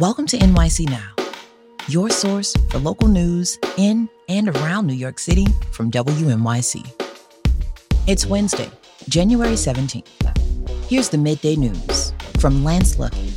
Welcome to NYC Now, your source for local news in and around New York City from WNYC. It's Wednesday, January 17th. Here's the midday news from Lance Luckey.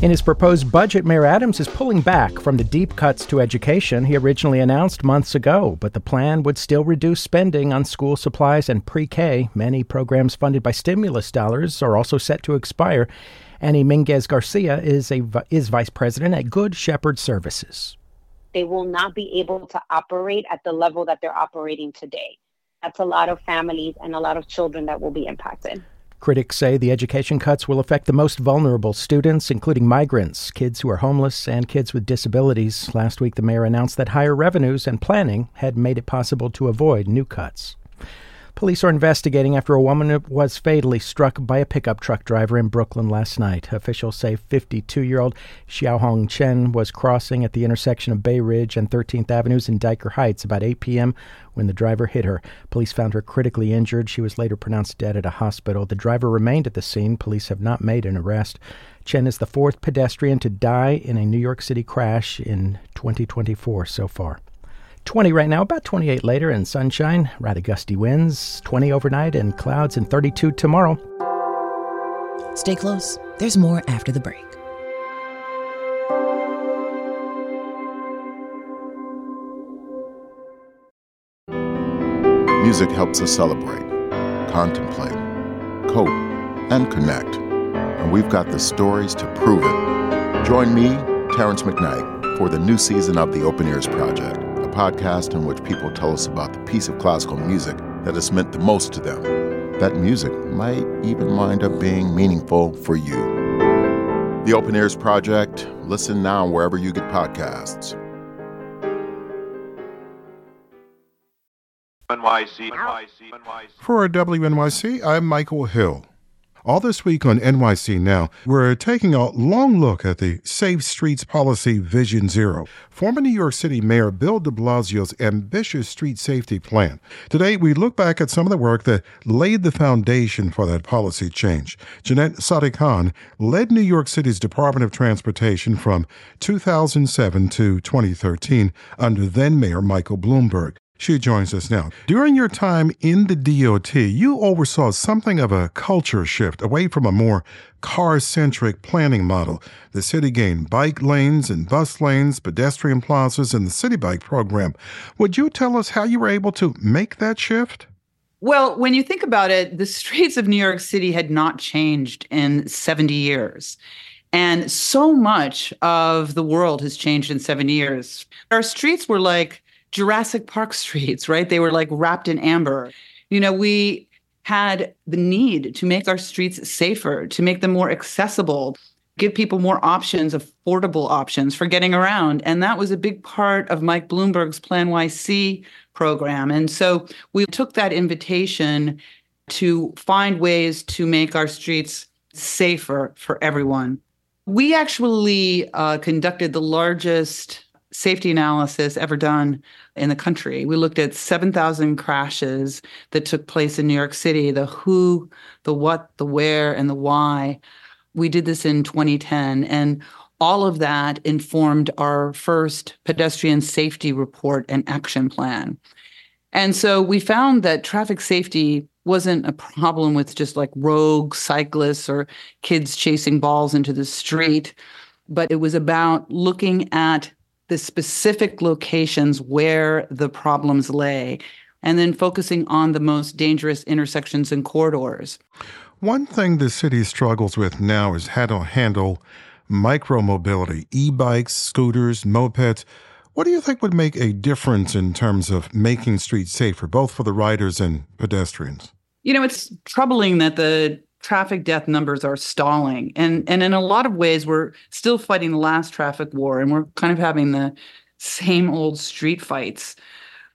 In his proposed budget, Mayor Adams is pulling back from the deep cuts to education he originally announced months ago, but the plan would still reduce spending on school supplies and pre K. Many programs funded by stimulus dollars are also set to expire. Annie Minguez Garcia is, a, is vice president at Good Shepherd Services. They will not be able to operate at the level that they're operating today. That's a lot of families and a lot of children that will be impacted. Critics say the education cuts will affect the most vulnerable students, including migrants, kids who are homeless, and kids with disabilities. Last week, the mayor announced that higher revenues and planning had made it possible to avoid new cuts. Police are investigating after a woman was fatally struck by a pickup truck driver in Brooklyn last night. Officials say 52 year old Xiaohong Chen was crossing at the intersection of Bay Ridge and 13th Avenues in Dyker Heights about 8 p.m. when the driver hit her. Police found her critically injured. She was later pronounced dead at a hospital. The driver remained at the scene. Police have not made an arrest. Chen is the fourth pedestrian to die in a New York City crash in 2024 so far. 20 right now, about 28 later, and sunshine, rather gusty winds, 20 overnight, and clouds, and 32 tomorrow. Stay close. There's more after the break. Music helps us celebrate, contemplate, cope, and connect. And we've got the stories to prove it. Join me, Terrence McKnight, for the new season of the Open Ears Project podcast in which people tell us about the piece of classical music that has meant the most to them. That music might even wind up being meaningful for you. The Open Ears Project. Listen now wherever you get podcasts. NYC, NYC, NYC. For WNYC, I'm Michael Hill. All this week on NYC Now, we're taking a long look at the Safe Streets Policy Vision Zero, former New York City Mayor Bill de Blasio's ambitious street safety plan. Today, we look back at some of the work that laid the foundation for that policy change. Janette Sadik-Khan led New York City's Department of Transportation from 2007 to 2013 under then Mayor Michael Bloomberg. She joins us now. During your time in the DOT, you oversaw something of a culture shift away from a more car centric planning model. The city gained bike lanes and bus lanes, pedestrian plazas, and the Citi Bike program. Would you tell us how you were able to make that shift? Well, when you think about it, the streets of New York City had not changed in 70 years. And so much of the world has changed in 70 years. Our streets were like, Jurassic Park streets, right? They were like wrapped in amber. You know, we had the need to make our streets safer, to make them more accessible, give people more options, affordable options for getting around. And that was a big part of Mike Bloomberg's PlaNYC program. And so we took that invitation to find ways to make our streets safer for everyone. We actually uh, conducted the largest safety analysis ever done in the country. We looked at 7,000 crashes that took place in New York City the who, the what, the where, and the why. We did this in 2010. And all of that informed our first pedestrian safety report and action plan. And so we found that traffic safety wasn't a problem with just like rogue cyclists or kids chasing balls into the street, but it was about looking at the specific locations where the problems lay, and then focusing on the most dangerous intersections and corridors. One thing the city struggles with now is how to handle micromobility, e bikes, scooters, mopeds. What do you think would make a difference in terms of making streets safer, both for the riders and pedestrians? You know, it's troubling that the traffic death numbers are stalling. And and in a lot of ways we're still fighting the last traffic war and we're kind of having the same old street fights.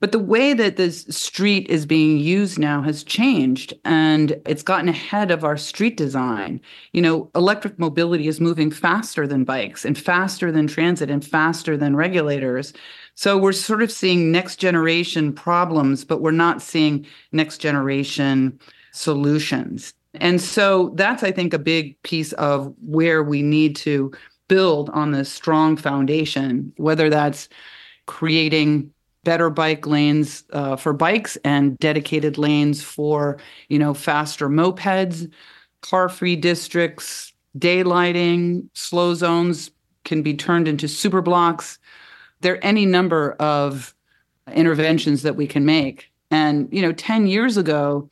But the way that this street is being used now has changed and it's gotten ahead of our street design. You know, electric mobility is moving faster than bikes and faster than transit and faster than regulators. So we're sort of seeing next generation problems, but we're not seeing next generation solutions. And so that's, I think, a big piece of where we need to build on this strong foundation, whether that's creating better bike lanes uh, for bikes and dedicated lanes for you know faster mopeds car free districts daylighting slow zones can be turned into super blocks. There are any number of interventions that we can make. And you know 10 years ago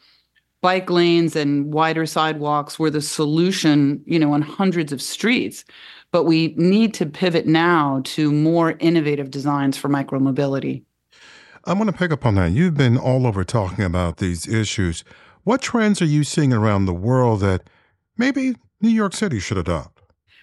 bike lanes and wider sidewalks were the solution you know on hundreds of streets but we need to pivot now to more innovative designs for micromobility I want to pick up on that. You've been all over talking about these issues. What trends are you seeing around the world that maybe New York City should adopt?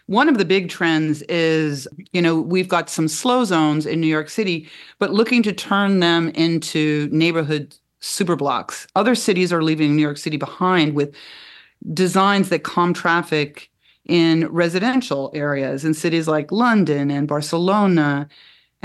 One of the big trends is, you know, we've got some slow zones in New York City, but looking to turn them into neighborhood superblocks. Other cities are leaving New York City behind with designs that calm traffic in residential areas in cities like London and Barcelona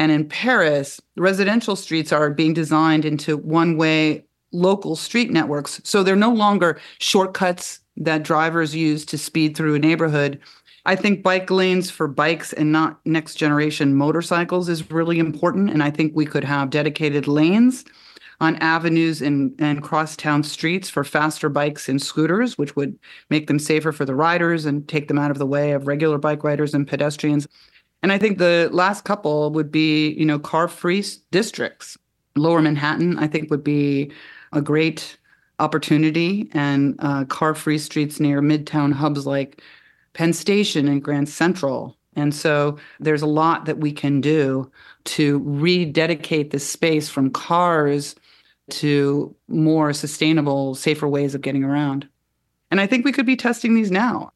and in Paris, residential streets are being designed into one way local street networks. So they're no longer shortcuts that drivers use to speed through a neighborhood. I think bike lanes for bikes and not next generation motorcycles is really important. And I think we could have dedicated lanes on avenues and, and crosstown streets for faster bikes and scooters, which would make them safer for the riders and take them out of the way of regular bike riders and pedestrians. And I think the last couple would be, you know, car-free districts. Lower Manhattan, I think, would be a great opportunity, and uh, car-free streets near midtown hubs like Penn Station and Grand Central. And so there's a lot that we can do to rededicate this space from cars to more sustainable, safer ways of getting around. And I think we could be testing these now.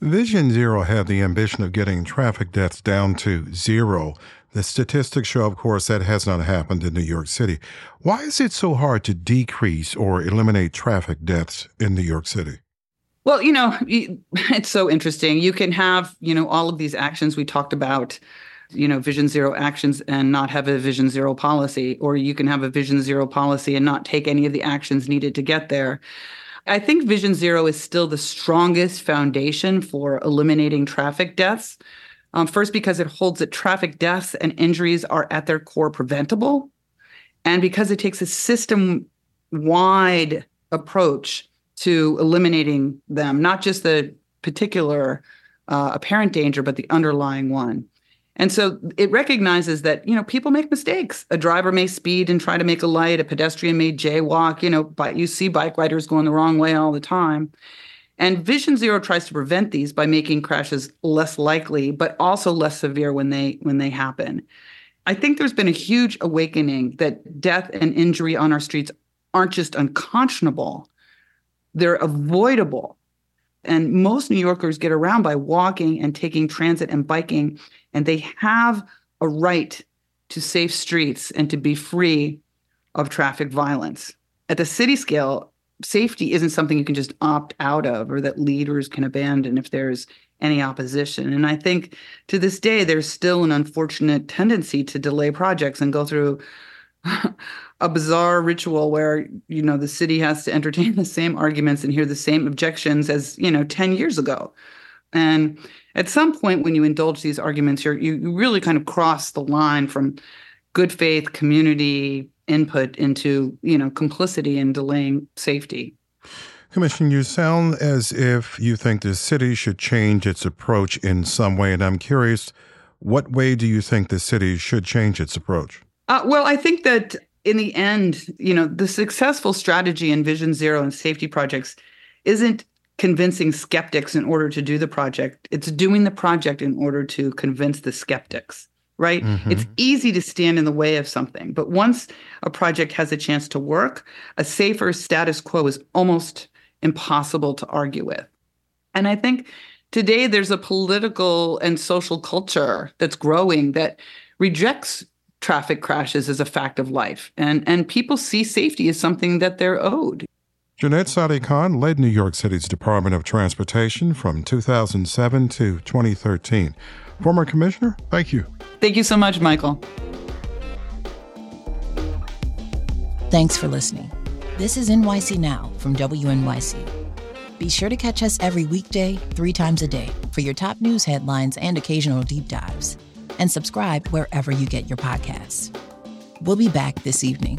Vision Zero had the ambition of getting traffic deaths down to zero. The statistics show, of course, that has not happened in New York City. Why is it so hard to decrease or eliminate traffic deaths in New York City? Well, you know, it's so interesting. You can have, you know, all of these actions we talked about, you know, Vision Zero actions and not have a Vision Zero policy, or you can have a Vision Zero policy and not take any of the actions needed to get there. I think Vision Zero is still the strongest foundation for eliminating traffic deaths. Um, first, because it holds that traffic deaths and injuries are at their core preventable, and because it takes a system wide approach to eliminating them, not just the particular uh, apparent danger, but the underlying one. And so it recognizes that, you know, people make mistakes. A driver may speed and try to make a light, a pedestrian may jaywalk, you know, but you see bike riders going the wrong way all the time. And Vision Zero tries to prevent these by making crashes less likely, but also less severe when they when they happen. I think there's been a huge awakening that death and injury on our streets aren't just unconscionable, they're avoidable. And most New Yorkers get around by walking and taking transit and biking and they have a right to safe streets and to be free of traffic violence. At the city scale, safety isn't something you can just opt out of or that leaders can abandon if there's any opposition. And I think to this day, there's still an unfortunate tendency to delay projects and go through a bizarre ritual where, you know, the city has to entertain the same arguments and hear the same objections as, you know, 10 years ago. And at some point, when you indulge these arguments, you you really kind of cross the line from good faith community input into you know complicity in delaying safety. Commissioner, you sound as if you think the city should change its approach in some way, and I'm curious, what way do you think the city should change its approach? Uh, well, I think that in the end, you know, the successful strategy in Vision Zero and safety projects isn't convincing skeptics in order to do the project. It's doing the project in order to convince the skeptics, right? Mm-hmm. It's easy to stand in the way of something, but once a project has a chance to work, a safer status quo is almost impossible to argue with. And I think today there's a political and social culture that's growing that rejects traffic crashes as a fact of life and and people see safety as something that they're owed Janette Sadik-Khan led New York City's Department of Transportation from 2007 to 2013. Former Commissioner, thank you. Thank you so much, Michael. Thanks for listening. This is NYC Now from WNYC. Be sure to catch us every weekday, three times a day, for your top news headlines and occasional deep dives. And subscribe wherever you get your podcasts. We'll be back this evening.